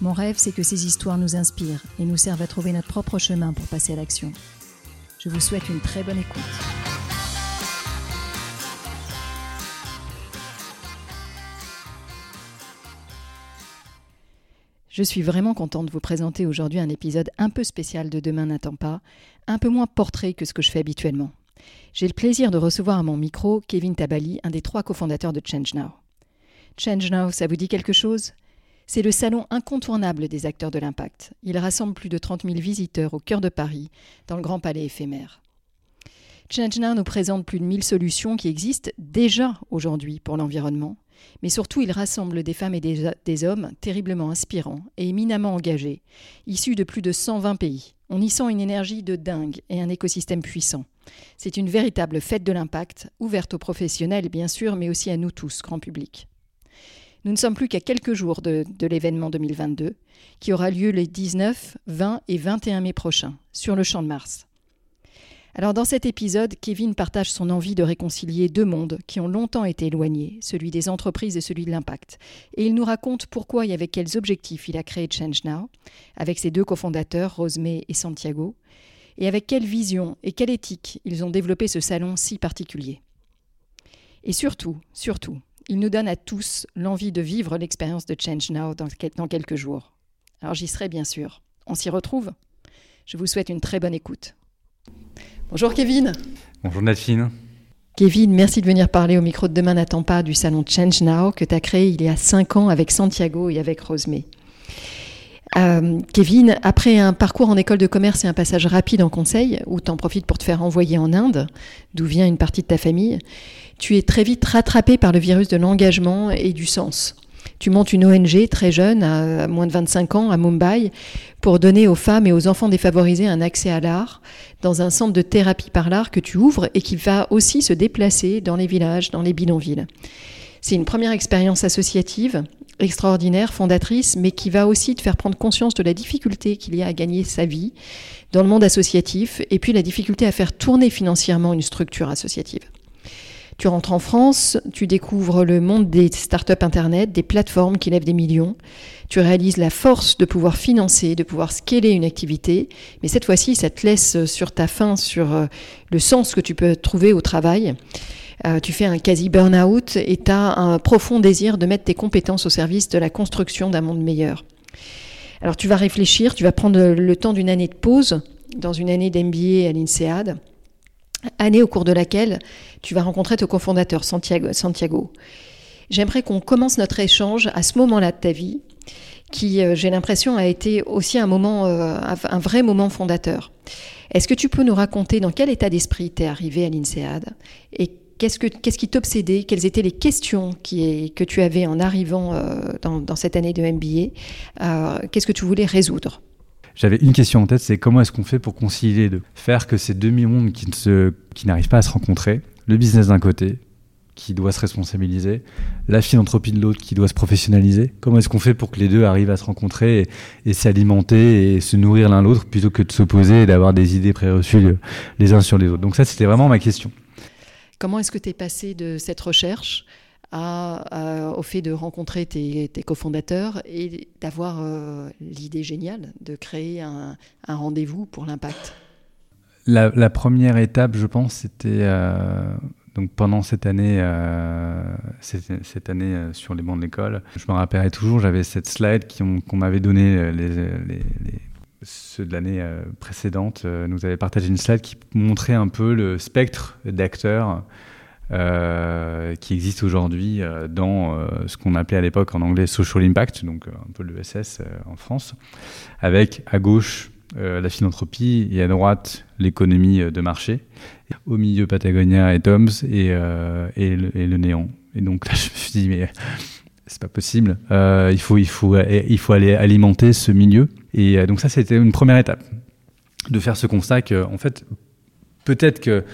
Mon rêve, c'est que ces histoires nous inspirent et nous servent à trouver notre propre chemin pour passer à l'action. Je vous souhaite une très bonne écoute. Je suis vraiment contente de vous présenter aujourd'hui un épisode un peu spécial de Demain n'attend pas, un peu moins portrait que ce que je fais habituellement. J'ai le plaisir de recevoir à mon micro Kevin Tabali, un des trois cofondateurs de Change Now. Change Now, ça vous dit quelque chose? C'est le salon incontournable des acteurs de l'impact. Il rassemble plus de 30 000 visiteurs au cœur de Paris, dans le Grand Palais éphémère. Now nous présente plus de 1000 solutions qui existent déjà aujourd'hui pour l'environnement, mais surtout il rassemble des femmes et des, des, hommes terriblement inspirants et éminemment engagés, issus de plus de 120 pays. On y sent une énergie de dingue et un écosystème puissant. C'est une véritable fête de l'impact, ouverte aux professionnels bien sûr, mais aussi à nous tous, grand public. Nous ne sommes plus qu'à quelques jours de, l'événement 2022, qui aura lieu les 19, 20 et 21 mai prochains, sur le Champ de Mars. Alors dans cet épisode, Kevin partage son envie de réconcilier deux mondes qui ont longtemps été éloignés, celui des entreprises et celui de l'impact. Et il nous raconte pourquoi et avec quels objectifs il a créé Change Now, avec ses deux cofondateurs, Rosemay et Santiago, et avec quelle vision et quelle éthique ils ont développé ce salon si particulier. Et surtout, surtout, il nous donne à tous l'envie de vivre l'expérience de Change Now dans, dans quelques jours. Alors j'y serai bien sûr. On s'y retrouve? Je vous souhaite une très bonne écoute. Bonjour Kevin. Bonjour Nadine. Kevin, merci de venir parler au micro de Demain n'attend pas du salon Change Now que tu as créé il y a 5 ans avec Santiago et avec Rosemay. Euh, Kevin, après un parcours en école de commerce et un passage rapide en conseil, où tu en profites pour te faire envoyer en Inde, d'où vient une partie de ta famille, tu es très vite rattrapé par le virus de l'engagement et du sens. Tu montes une ONG très jeune, à moins de 25 ans, à Mumbai, pour donner aux femmes et aux enfants défavorisés un accès à l'art dans un centre de thérapie par l'art que tu ouvres et qui va aussi se déplacer dans les villages, dans les bidonvilles. C'est une première expérience associative extraordinaire, fondatrice, mais qui va aussi te faire prendre conscience de la difficulté qu'il y a à gagner sa vie dans le monde associatif et puis la difficulté à faire tourner financièrement une structure associative. Tu rentres en France, tu découvres le monde des startups Internet, des plateformes qui lèvent des millions. Tu réalises la force de pouvoir financer, de pouvoir scaler une activité. Mais cette fois-ci, ça te laisse sur ta faim, sur euh, le sens que tu peux trouver au travail. Euh, tu fais un quasi burn-out et tu as un profond désir de mettre tes compétences au service de la construction d'un monde meilleur. Alors tu vas réfléchir, tu vas prendre le temps d'une année de pause dans une année d'MBA à l'INSEAD année au cours de laquelle tu vas rencontrer ton cofondateur Santiago. Santiago. J'aimerais qu'on commence notre échange à ce moment-là de ta vie, qui, euh, j'ai l'impression, a été aussi un moment, euh, un vrai moment fondateur. Est-ce que tu peux nous raconter dans quel état d'esprit tu es arrivé à l'INSEAD et qu'est-ce, que, qu'est-ce qui t'obsédait? Quelles étaient les questions que tu avais en arrivant euh, dans, cette année de MBA Qu'est-ce que tu voulais résoudre? J'avais une question en tête, c'est comment est-ce qu'on fait pour concilier les deux Faire que ces deux mondes qui, ne se, qui n'arrivent pas à se rencontrer, le business d'un côté, qui doit se responsabiliser, la philanthropie de l'autre qui doit se professionnaliser. Comment est-ce qu'on fait pour que les deux arrivent à se rencontrer et, et s'alimenter et se nourrir l'un l'autre plutôt que de s'opposer et d'avoir des idées préreçues les uns sur les autres? Donc ça, c'était vraiment ma question. Comment est-ce que tu es passé de cette recherche au fait de rencontrer tes, cofondateurs et d'avoir euh, l'idée géniale de créer un, rendez-vous pour l'impact? La, première étape, je pense, c'était euh, donc pendant cette année, euh, cette, année sur les bancs de l'école. Je me rappellerai toujours, j'avais cette slide qu'on m'avait donnée, les, ceux de l'année euh, précédente nous avaient partagé une slide qui montrait un peu le spectre d'acteurs euh, qui existe aujourd'hui euh, dans euh, ce qu'on appelait à l'époque en anglais social impact, donc un peu l'ESS en France, avec à gauche la philanthropie et à droite l'économie de marché, au milieu Patagonia et Toms et, et, le, néant. Et donc là, je me suis dit, mais c'est pas possible. Euh, il faut, il faut, il faut aller alimenter ce milieu. Et euh, donc ça, c'était une première étape de faire ce constat que, en fait, peut-être que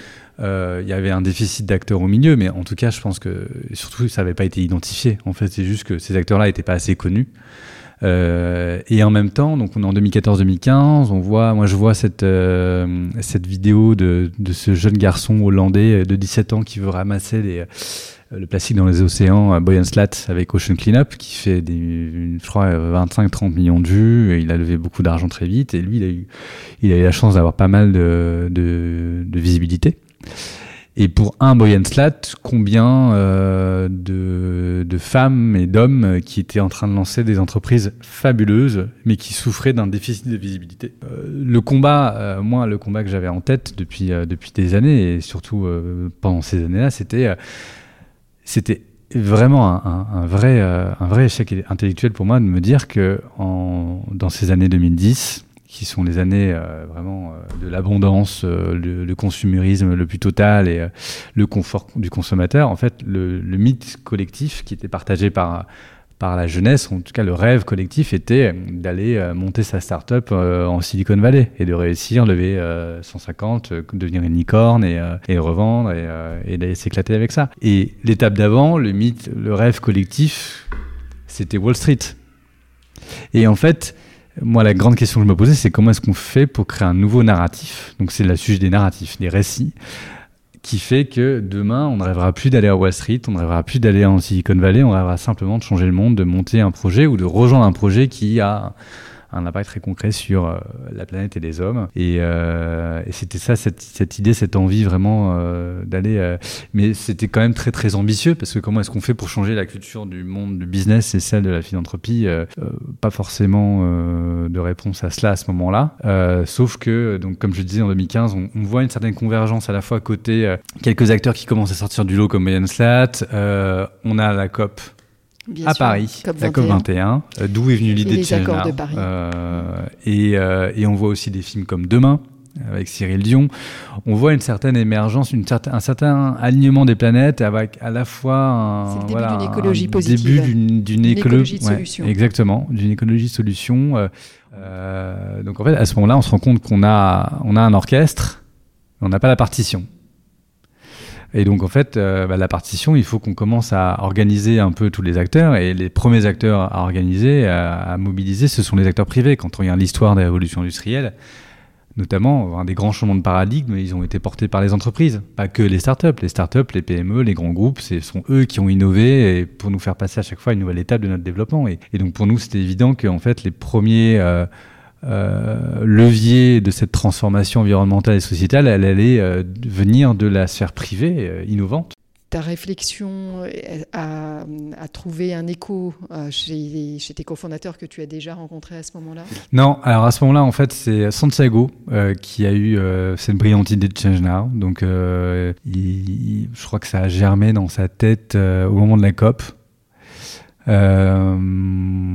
il y avait un déficit d'acteurs au milieu, mais en tout cas, je pense que surtout ça n'avait pas été identifié. En fait, c'est juste que ces acteurs-là n'étaient pas assez connus. Euh, et en même temps, donc on est en 2014-2015, on voit, moi je vois cette euh, cette vidéo de, de ce jeune garçon hollandais de 17 ans qui veut ramasser les, euh, le plastique dans les océans, Boyan Slat avec Ocean Cleanup, qui fait des, je crois 25-30 millions de vues. Et il a levé beaucoup d'argent très vite et lui il a eu il a eu la chance d'avoir pas mal de, de, de visibilité. Et pour un Boyan Slat, combien euh, de, femmes et d'hommes qui étaient en train de lancer des entreprises fabuleuses, mais qui souffraient d'un déficit de visibilité? Euh, Le combat, euh, moi, le combat que j'avais en tête depuis, euh, depuis des années, et surtout euh, pendant ces années-là, c'était vraiment un, vrai, un vrai échec intellectuel pour moi de me dire que dans ces années 2010, qui sont les années euh, vraiment euh, de l'abondance, euh, le, le, consumérisme le plus total et le confort du consommateur, en fait, le, mythe collectif qui était partagé par par la jeunesse, en tout cas le rêve collectif était d'aller monter sa start-up en Silicon Valley et de réussir, lever 150, devenir une licorne et, et revendre et, et d'aller s'éclater avec ça. Et l'étape d'avant, le mythe, le rêve collectif, c'était Wall Street. Et en fait, moi, la grande question que je me posais, c'est comment est-ce qu'on fait pour créer un nouveau narratif? Donc, c'est le sujet des narratifs, des récits, qui fait que demain, on ne rêvera plus d'aller à Wall Street, on ne rêvera plus d'aller en Silicon Valley, on rêvera simplement de changer le monde, de monter un projet ou de rejoindre un projet qui a un impact très concret sur euh, la planète et les hommes. Et, euh, et c'était ça, cette, cette, idée, cette envie vraiment euh, d'aller. Euh, mais c'était quand même très très ambitieux parce que comment est-ce qu'on fait pour changer la culture du monde du business et celle de la philanthropie euh, Pas forcément de réponse à cela à ce moment-là. sauf que, donc comme je disais en 2015, on, on, voit une certaine convergence à la fois côté quelques acteurs qui commencent à sortir du lot comme Brian Slat. on a la COP Bien à sûr, Paris, COP la COP 21, euh, d'où est venue l'idée de. De Paris. Euh, et, euh, et, on voit aussi des films comme Demain avec Cyril Dion. On voit une certaine émergence, une certain, un certain alignement des planètes avec à la fois un, le début voilà, d'une écologie positive, début d'une écologie de ouais, solution. Exactement, d'une écologie solution. Euh, donc en fait, à ce moment-là, on se rend compte qu'on a, on a un orchestre, on n'a pas la partition. Et donc en fait, euh, bah, la partition, il faut qu'on commence à organiser un peu tous les acteurs. Et les premiers acteurs à organiser, à, mobiliser, ce sont les acteurs privés. Quand on regarde l'histoire de la révolution industrielle, notamment un des grands changements de paradigme, ils ont été portés par les entreprises, pas que les startups. Les startups, les PME, les grands groupes, ce sont eux qui ont innové et pour nous faire passer à chaque fois une nouvelle étape de notre développement. Et, et donc pour nous, c'était évident que en fait, les premiers euh, euh, levier de cette transformation environnementale et sociétale, elle allait euh, venir de la sphère privée euh, innovante. Ta réflexion a, a, trouvé un écho chez, chez, tes cofondateurs que tu as déjà rencontrés à ce moment-là? Non, alors à ce moment-là, en fait, c'est Santiago qui a eu cette brillante idée de Change Now. Donc, il, je crois que ça a germé dans sa tête au moment de la COP. Euh,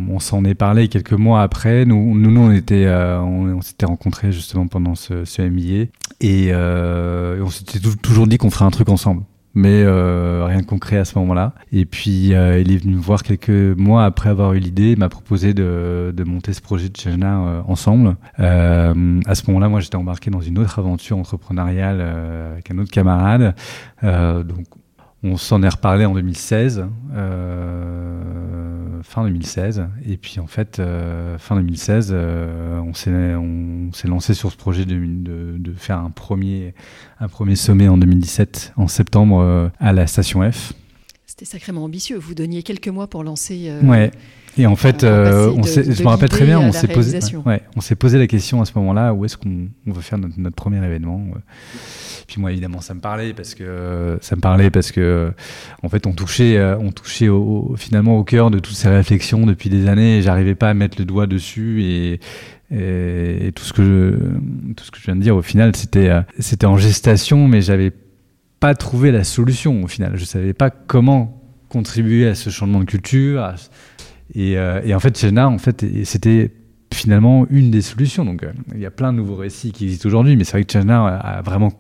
on s'en est parlé quelques mois après. Nous, nous, nous on était, euh, on, s'était rencontrés justement pendant ce, ce MBA et euh, on s'était toujours dit qu'on ferait un truc ensemble. Mais euh, rien de concret à ce moment-là. Et puis euh, il est venu me voir quelques mois après avoir eu l'idée, il m'a proposé de, de, monter ce projet de Chena euh, ensemble. à ce moment-là, moi j'étais embarqué dans une autre aventure entrepreneuriale avec un autre camarade. donc on s'en est reparlé en 2016, euh, fin 2016. Et puis en fait, euh, fin 2016, euh, on s'est lancé sur ce projet de, de, faire un premier, un premier sommet en 2017, en septembre, à la station F. C'était sacrément ambitieux. Vous donniez quelques mois pour lancer. Euh, ouais. Et en fait, euh, on de, je me rappelle très bien, on s'est posé, ouais, on s'est posé la question à ce moment-là où est-ce qu'on on veut faire notre, notre premier événement. Puis moi, évidemment, ça me parlait parce que ça me parlait parce que en fait, on touchait, on touchait au, finalement au cœur de toutes ces réflexions depuis des années. J'arrivais pas à mettre le doigt dessus et, et, et, tout ce que je, tout ce que je viens de dire, au final, c'était c'était en gestation, mais j'avais pas trouvé la solution. Au final, je savais pas comment contribuer à ce changement de culture. Euh, et, en fait, Chena, en fait, c'était finalement une des solutions. Donc, euh, il y a plein de nouveaux récits qui existent aujourd'hui, mais c'est vrai que Chena a vraiment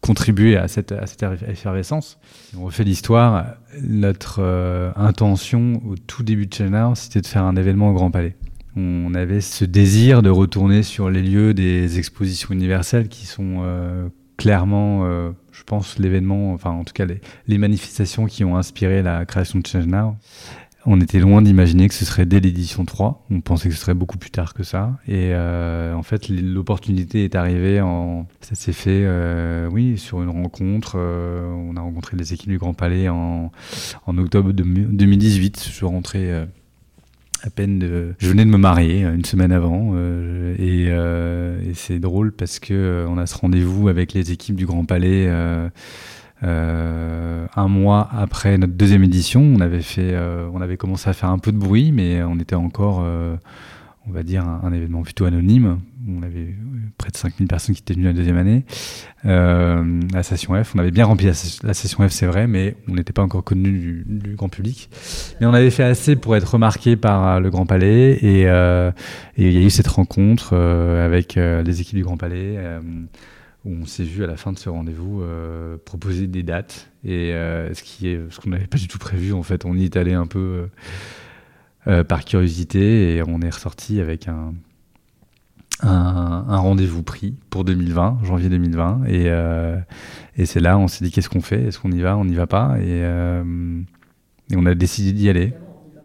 contribuer à cette, à cette effervescence. On refait l'histoire, notre intention au tout début de Channel, c'était de faire un événement au Grand Palais. On avait ce désir de retourner sur les lieux des expositions universelles qui sont clairement, je pense, l'événement, enfin en tout cas les, manifestations qui ont inspiré la création de Change Now. On était loin d'imaginer que ce serait dès l'édition 3. On pensait que ce serait beaucoup plus tard que ça. Et euh, en fait, l'opportunité est arrivée en. Ça s'est fait, euh, oui, sur une rencontre. Euh, on a rencontré les équipes du Grand Palais en, en octobre 2018. Je suis rentré à peine de. Je venais de me marier une semaine avant. et c'est drôle parce que on a ce rendez-vous avec les équipes du Grand Palais euh, un mois après notre deuxième édition, on avait, euh, commencé à faire un peu de bruit, mais on était encore, euh, on va dire, un, événement plutôt anonyme. On avait près de 5000 personnes qui étaient venues la deuxième année. la session F, on avait bien rempli la, session F, c'est vrai, mais on n'était pas encore connu du, grand public. Mais on avait fait assez pour être remarqué par le Grand Palais, et, il y a eu cette rencontre avec les équipes du Grand Palais où on s'est vu à la fin de ce rendez-vous euh, proposer des dates et euh, ce qui est ce qu'on n'avait pas du tout prévu en fait on y est allé un peu euh, par curiosité et on est ressorti avec un un, rendez-vous pris pour 2020 janvier 2020 et, et c'est là on s'est dit qu'est-ce qu'on fait? Est-ce qu'on y va? On n'y va pas? Et, et on a décidé d'y aller.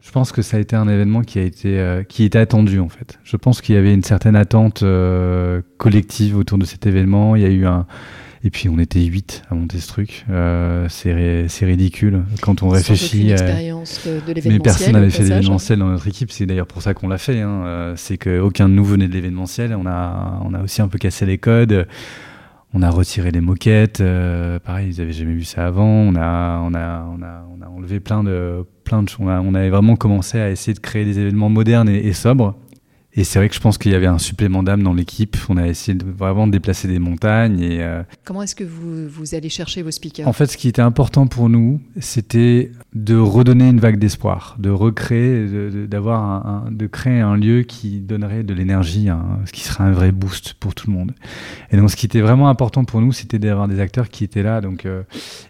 Je pense que ça a été un événement qui a été euh, qui était attendu en fait. Je pense qu'il y avait une certaine attente euh, collective autour de cet événement. Il y a eu un et puis on était huit à monter ce truc. Euh, c'est ridicule quand on réfléchit. De, mais personne n'avait fait d'événementiel dans notre équipe. C'est d'ailleurs pour ça qu'on l'a fait. Hein. C'est qu'aucun de nous venait de l'événementiel. On a on a aussi un peu cassé les codes on a retiré les moquettes. Euh, pareil, ils avaient jamais vu ça avant. On a, on a, on a, on a enlevé plein de, plein de choses. On, avait vraiment commencé à essayer de créer des événements modernes et sobres. Et c'est vrai que je pense qu'il y avait un supplément d'âme dans l'équipe. On a essayé de vraiment déplacer des montagnes. Et, euh, Comment est-ce que vous, vous allez chercher vos speakers? En fait, ce qui était important pour nous, c'était de redonner une vague d'espoir, de recréer, d'avoir un, de créer un lieu qui donnerait de l'énergie, ce qui serait un vrai boost pour tout le monde. Et donc, ce qui était vraiment important pour nous, c'était d'avoir des acteurs qui étaient là. Donc, euh,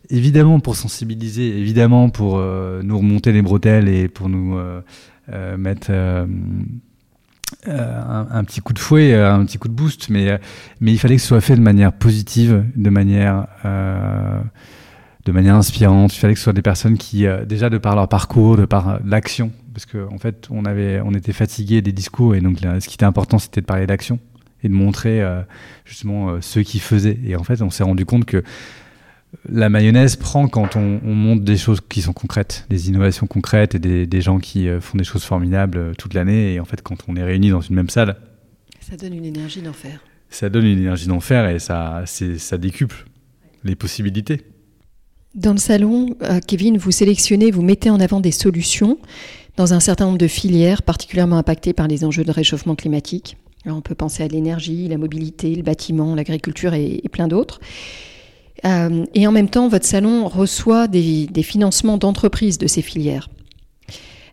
évidemment pour sensibiliser, évidemment pour euh, nous remonter les bretelles et pour nous mettre euh, un, petit coup de fouet, euh, un petit coup de boost, mais, euh, mais il fallait que ce soit fait de manière positive, de manière, de manière inspirante. Il fallait que ce soit des personnes qui, déjà de par leur parcours, de par l'action, parce qu'en en fait, on, avait, on était fatigué des discours, et donc ce qui était important, c'était de parler d'action et de montrer justement ceux qui faisaient. Et en fait, on s'est rendu compte que la mayonnaise prend quand on, monte des choses qui sont concrètes, des innovations concrètes et des, gens qui euh, font des choses formidables euh, toute l'année. Et en fait, quand on est réunis dans une même salle, ça donne une énergie d'enfer. Ça donne une énergie d'enfer et ça, ça décuple les possibilités. Dans le salon, euh, Kevin, vous sélectionnez, vous mettez en avant des solutions dans un certain nombre de filières particulièrement impactées par les enjeux de réchauffement climatique. on peut penser à l'énergie, la mobilité, le bâtiment, l'agriculture et plein d'autres. Euh, et en même temps, votre salon reçoit des, financements d'entreprises de ces filières.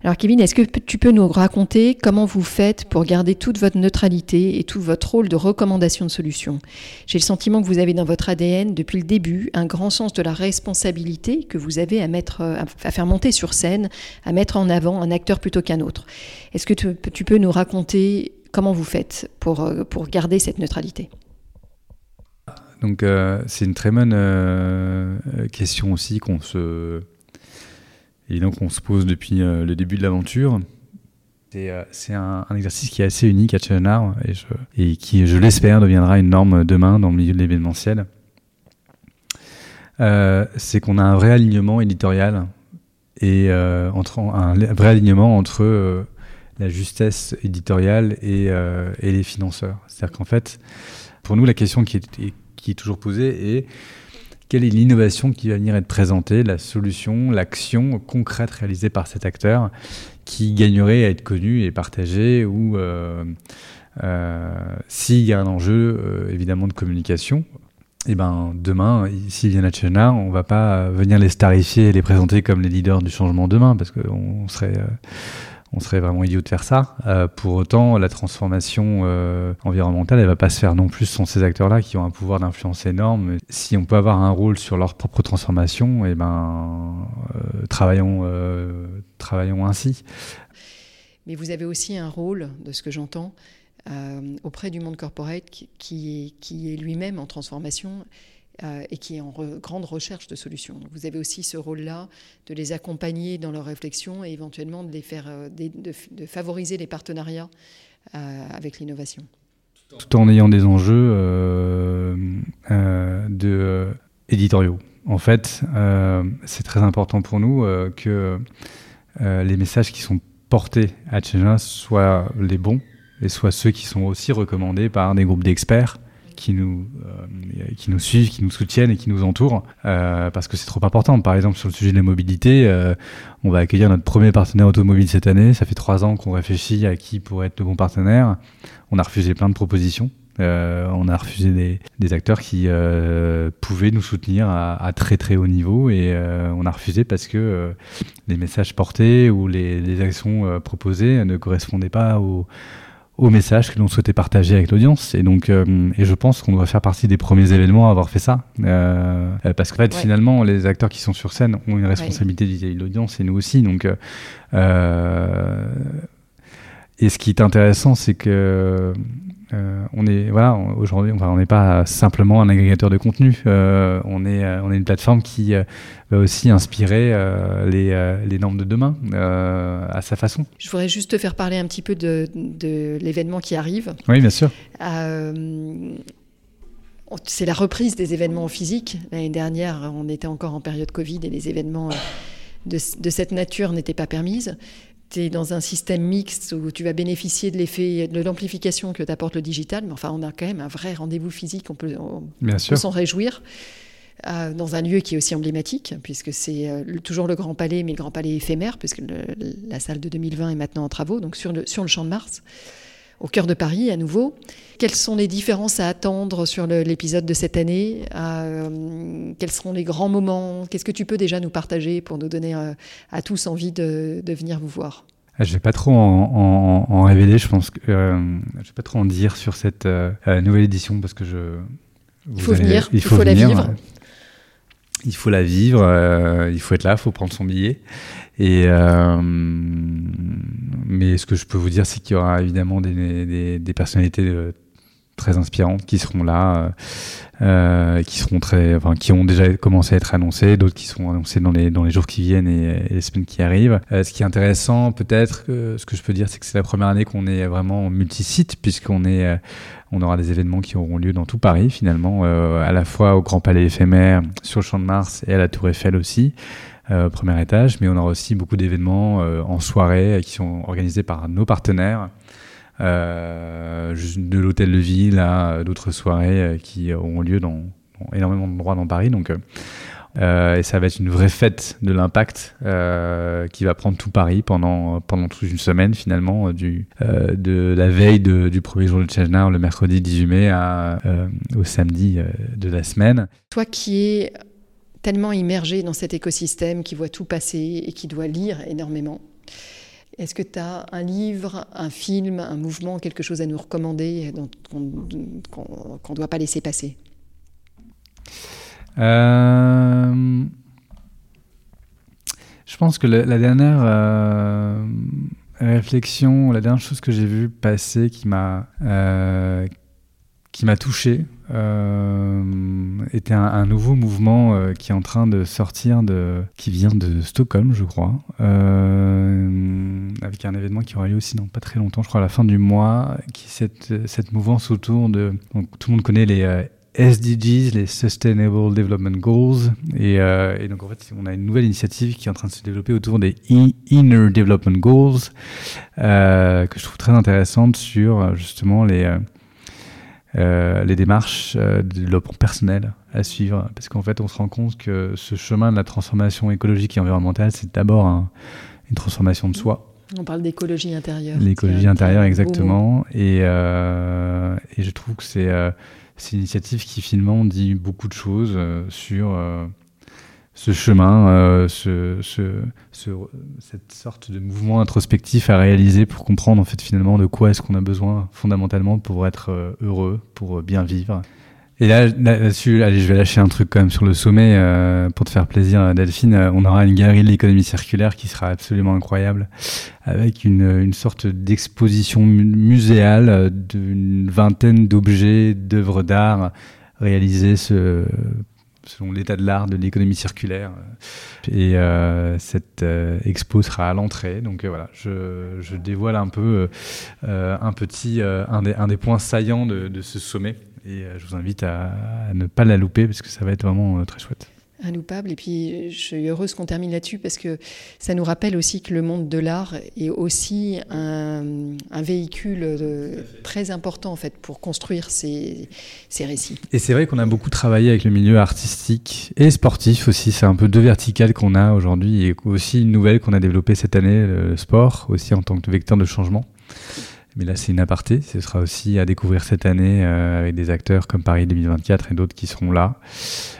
Alors Kevin, est-ce que tu peux nous raconter comment vous faites pour garder toute votre neutralité et tout votre rôle de recommandation de solutions? J'ai le sentiment que vous avez dans votre ADN, depuis le début, un grand sens de la responsabilité que vous avez à, mettre, à faire monter sur scène, à mettre en avant un acteur plutôt qu'un autre. Est-ce que tu, peux nous raconter comment vous faites pour, euh, pour garder cette neutralité? Donc euh, c'est une très bonne euh, question aussi qu'on se et donc on se pose depuis euh, le début de l'aventure. C'est un, exercice qui est assez unique à Challenger et, et qui, je l'espère, deviendra une norme demain dans le milieu de l'événementiel. c'est qu'on a un vrai alignement éditorial et entre un vrai alignement entre la justesse éditoriale et, et les financeurs. C'est-à-dire qu'en fait, pour nous, la question qui est, qui est toujours posée et quelle est l'innovation qui va venir être présentée, la solution, l'action concrète réalisée par cet acteur qui gagnerait à être connu et partagé ou euh, euh, s'il y a un enjeu euh, évidemment de communication, et eh ben demain, s'ils viennent à on va pas venir les starifier et les présenter comme les leaders du changement demain parce qu'on serait on serait vraiment idiot de faire ça. pour autant, la transformation environnementale, elle va pas se faire non plus sans ces acteurs-là qui ont un pouvoir d'influence énorme. Si on peut avoir un rôle sur leur propre transformation, et eh ben, travaillons, travaillons ainsi. Mais vous avez aussi un rôle, de ce que j'entends, auprès du monde corporate qui est lui-même en transformation euh, et qui est en grande recherche de solutions. vous avez aussi ce rôle-là de les accompagner dans leurs réflexions et éventuellement de, les faire, euh, de, favoriser les partenariats euh, avec l'innovation. Tout en ayant des enjeux de, éditoriaux. En fait, c'est très important pour nous que les messages qui sont portés à Change soient les bons et soient ceux qui sont aussi recommandés par des groupes d'experts qui nous, euh, qui nous suivent, qui nous soutiennent et qui nous entourent, euh, parce que c'est trop important. Par exemple, sur le sujet de la mobilité, euh, on va accueillir notre premier partenaire automobile cette année. Ça fait trois ans qu'on réfléchit à qui pourrait être le bon partenaire. On a refusé plein de propositions. on a refusé des, des acteurs qui pouvaient nous soutenir à, très très haut niveau et on a refusé parce que les messages portés ou les, les actions proposées ne correspondaient pas aux au message que l'on souhaitait partager avec l'audience. Et donc, euh, et je pense qu'on doit faire partie des premiers événements à avoir fait ça, euh, parce qu'en fait, finalement, les acteurs qui sont sur scène ont une responsabilité vis-à-vis de l'audience et nous aussi. Donc, euh, et ce qui est intéressant, c'est que euh, on est voilà aujourd'hui on n'est pas simplement un agrégateur de contenu. Euh, on est euh, on est une plateforme qui va aussi inspirer les, les normes de demain à sa façon. Je voudrais juste te faire parler un petit peu de, de l'événement qui arrive. Oui bien sûr. C'est la reprise des événements physiques. L'année dernière on était encore en période Covid et les événements de, de cette nature n'étaient pas dans un système mixte où tu vas bénéficier de l'effet de l'amplification que t'apporte le digital, mais enfin, on a quand même un vrai rendez-vous physique, on peut, s'en réjouir. Euh, dans un lieu qui est aussi emblématique, puisque c'est euh, toujours le Grand Palais, mais le Grand Palais éphémère, puisque la salle de 2020 est maintenant en travaux, donc sur le, sur le Champ de Mars, au cœur de Paris à nouveau. Quelles sont les différences à attendre sur l'épisode de cette année euh, Quels seront les grands moments Qu'est-ce que tu peux déjà nous partager pour nous donner euh, à tous envie de, venir vous voir? Ah, je vais pas trop en, révéler, je pense que euh, je vais pas trop en dire sur cette nouvelle édition parce que je. Il faut venir, il faut, la vivre. Il faut la vivre, il faut être là, il faut prendre son billet. Et mais ce que je peux vous dire, c'est qu'il y aura évidemment des, des, des personnalités très inspirantes qui seront là, euh, euh, qui seront très, enfin, qui ont déjà commencé à être annoncées, d'autres qui seront annoncées dans les dans les jours qui viennent et, les semaines qui arrivent. Euh, ce qui est intéressant, peut-être, ce que je peux dire, c'est que c'est la première année qu'on est vraiment multi-site, puisqu'on est, on aura des événements qui auront lieu dans tout Paris finalement, à la fois au Grand Palais éphémère, sur le Champ de Mars et à la Tour Eiffel aussi. Premier étage, mais on aura aussi beaucoup d'événements en soirée qui sont organisés par nos partenaires de l'hôtel de ville à d'autres soirées euh, qui auront lieu dans, énormément d'endroits dans Paris. Donc, euh, et ça va être une vraie fête de l'impact qui va prendre tout Paris pendant, pendant toute une semaine finalement, du, de la veille du premier jour de Change le mercredi 18 mai, au samedi de la semaine. Toi qui es tellement immergé dans cet écosystème, qui voit tout passer et qui doit lire énormément, est-ce que tu as un livre, un film, un mouvement, quelque chose à nous recommander qu'on ne doit pas laisser passer? Euh, Je pense que la, dernière euh, réflexion, la dernière chose que j'ai vue passer qui m'a euh, qui m'a touché était un, nouveau mouvement euh, qui est en train de sortir de qui vient de Stockholm je crois euh, avec un événement qui aura lieu aussi dans pas très longtemps je crois à la fin du mois qui cette cette mouvance autour de tout le monde connaît les SDGs, les Sustainable Development Goals. Et, donc, en fait, on a une nouvelle initiative qui est en train de se développer autour des Inner Development Goals, que je trouve très intéressante sur justement les, euh, les démarches euh, de développement personnel à suivre. Parce qu'en fait, on se rend compte que ce chemin de la transformation écologique et environnementale, c'est d'abord une transformation de soi. On parle d'écologie intérieure. L'écologie intérieure, exactement. Et, euh, et, je trouve que c'est une initiative qui finalement dit beaucoup de choses sur, ce chemin, ce, cette sorte de mouvement introspectif à réaliser pour comprendre en fait finalement de quoi est-ce qu'on a besoin fondamentalement pour être heureux, pour bien vivre. Et là, là-dessus, allez, je vais lâcher un truc quand même sur le sommet euh, pour te faire plaisir, Delphine. Euh, on aura une galerie de l'économie circulaire qui sera absolument incroyable, avec une, une sorte d'exposition muséale euh, d'une vingtaine d'objets, d'œuvres d'art réalisées ce, selon l'état de l'art de l'économie circulaire. Et euh, cette expo sera à l'entrée. Donc voilà, je, dévoile un peu un petit, un des, points saillants de, ce sommet et euh, je vous invite à, ne pas la louper parce que ça va être vraiment euh, très chouette. Inloupable. Et puis, je suis heureuse qu'on termine là-dessus parce que ça nous rappelle aussi que le monde de l'art est aussi un, véhicule euh, très important en fait pour construire ces, ces récits. Et c'est vrai qu'on a beaucoup travaillé avec le milieu artistique et sportif aussi. C'est un peu deux verticales qu'on a aujourd'hui et aussi une nouvelle qu'on a développée cette année, le sport aussi en tant que vecteur de changement. Mais là, c'est une aparté. Ce sera aussi à découvrir cette année euh, avec des acteurs comme Paris 2024 et d'autres qui seront là.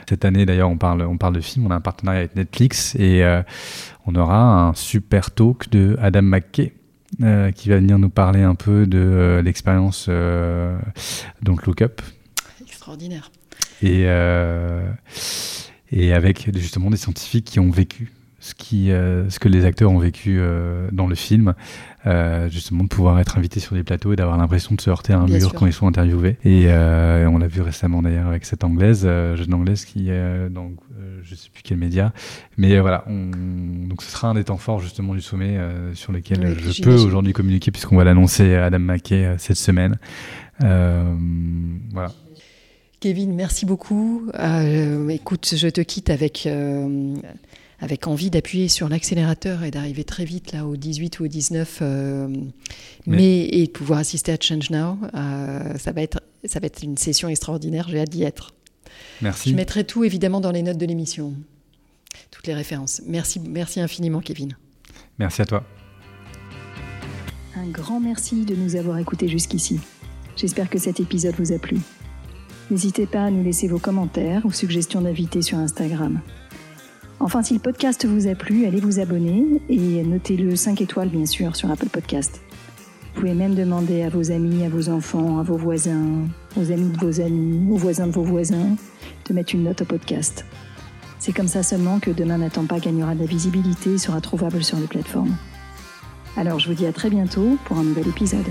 Cette année, d'ailleurs, on parle, on parle de films. On a un partenariat avec Netflix et euh, on aura un super talk de Adam McKay. Euh, qui va venir nous parler un peu de l'expérience Don't Look Up. Extraordinaire. Et, et avec justement des scientifiques qui ont vécu ce, qui, ce que les acteurs ont vécu dans le film. Euh, justement de pouvoir être invité sur des plateaux et d'avoir l'impression de se heurter à un mur quand ils sont interviewés. Et euh, on l'a vu récemment d'ailleurs avec cette anglaise, euh, jeune anglaise qui est dans je sais plus quel média, mais voilà, on... donc ce sera un des temps forts justement du sommet sur lequel je peux aujourd'hui communiquer puisqu'on va l'annoncer à Adam McKay cette semaine. voilà. Kevin, merci beaucoup. écoute, je te quitte avec avec envie d'appuyer sur l'accélérateur et d'arriver très vite là au 18 ou au 19 euh, mai et de pouvoir assister à Change Now. Euh, ça, va être, ça va être une session extraordinaire, j'ai hâte d'y être. Merci. Je mettrai tout évidemment dans les notes de l'émission, toutes les références. Merci, merci infiniment Kevin. Merci à toi. Un grand merci de nous avoir écoutés jusqu'ici. J'espère que cet épisode vous a plu. N'hésitez pas à nous laisser vos commentaires ou suggestions d'invités sur Instagram. Enfin, si le podcast vous a plu, allez vous abonner et notez-le 5 étoiles, bien sûr, sur Apple Podcast. Vous pouvez même demander à vos amis, à vos enfants, à vos voisins, aux amis de vos amis, aux voisins de vos voisins, de mettre une note au podcast. C'est comme ça seulement que Demain n'attend pas gagnera de la visibilité et sera trouvable sur les plateformes. Alors je vous dis à très bientôt pour un nouvel épisode.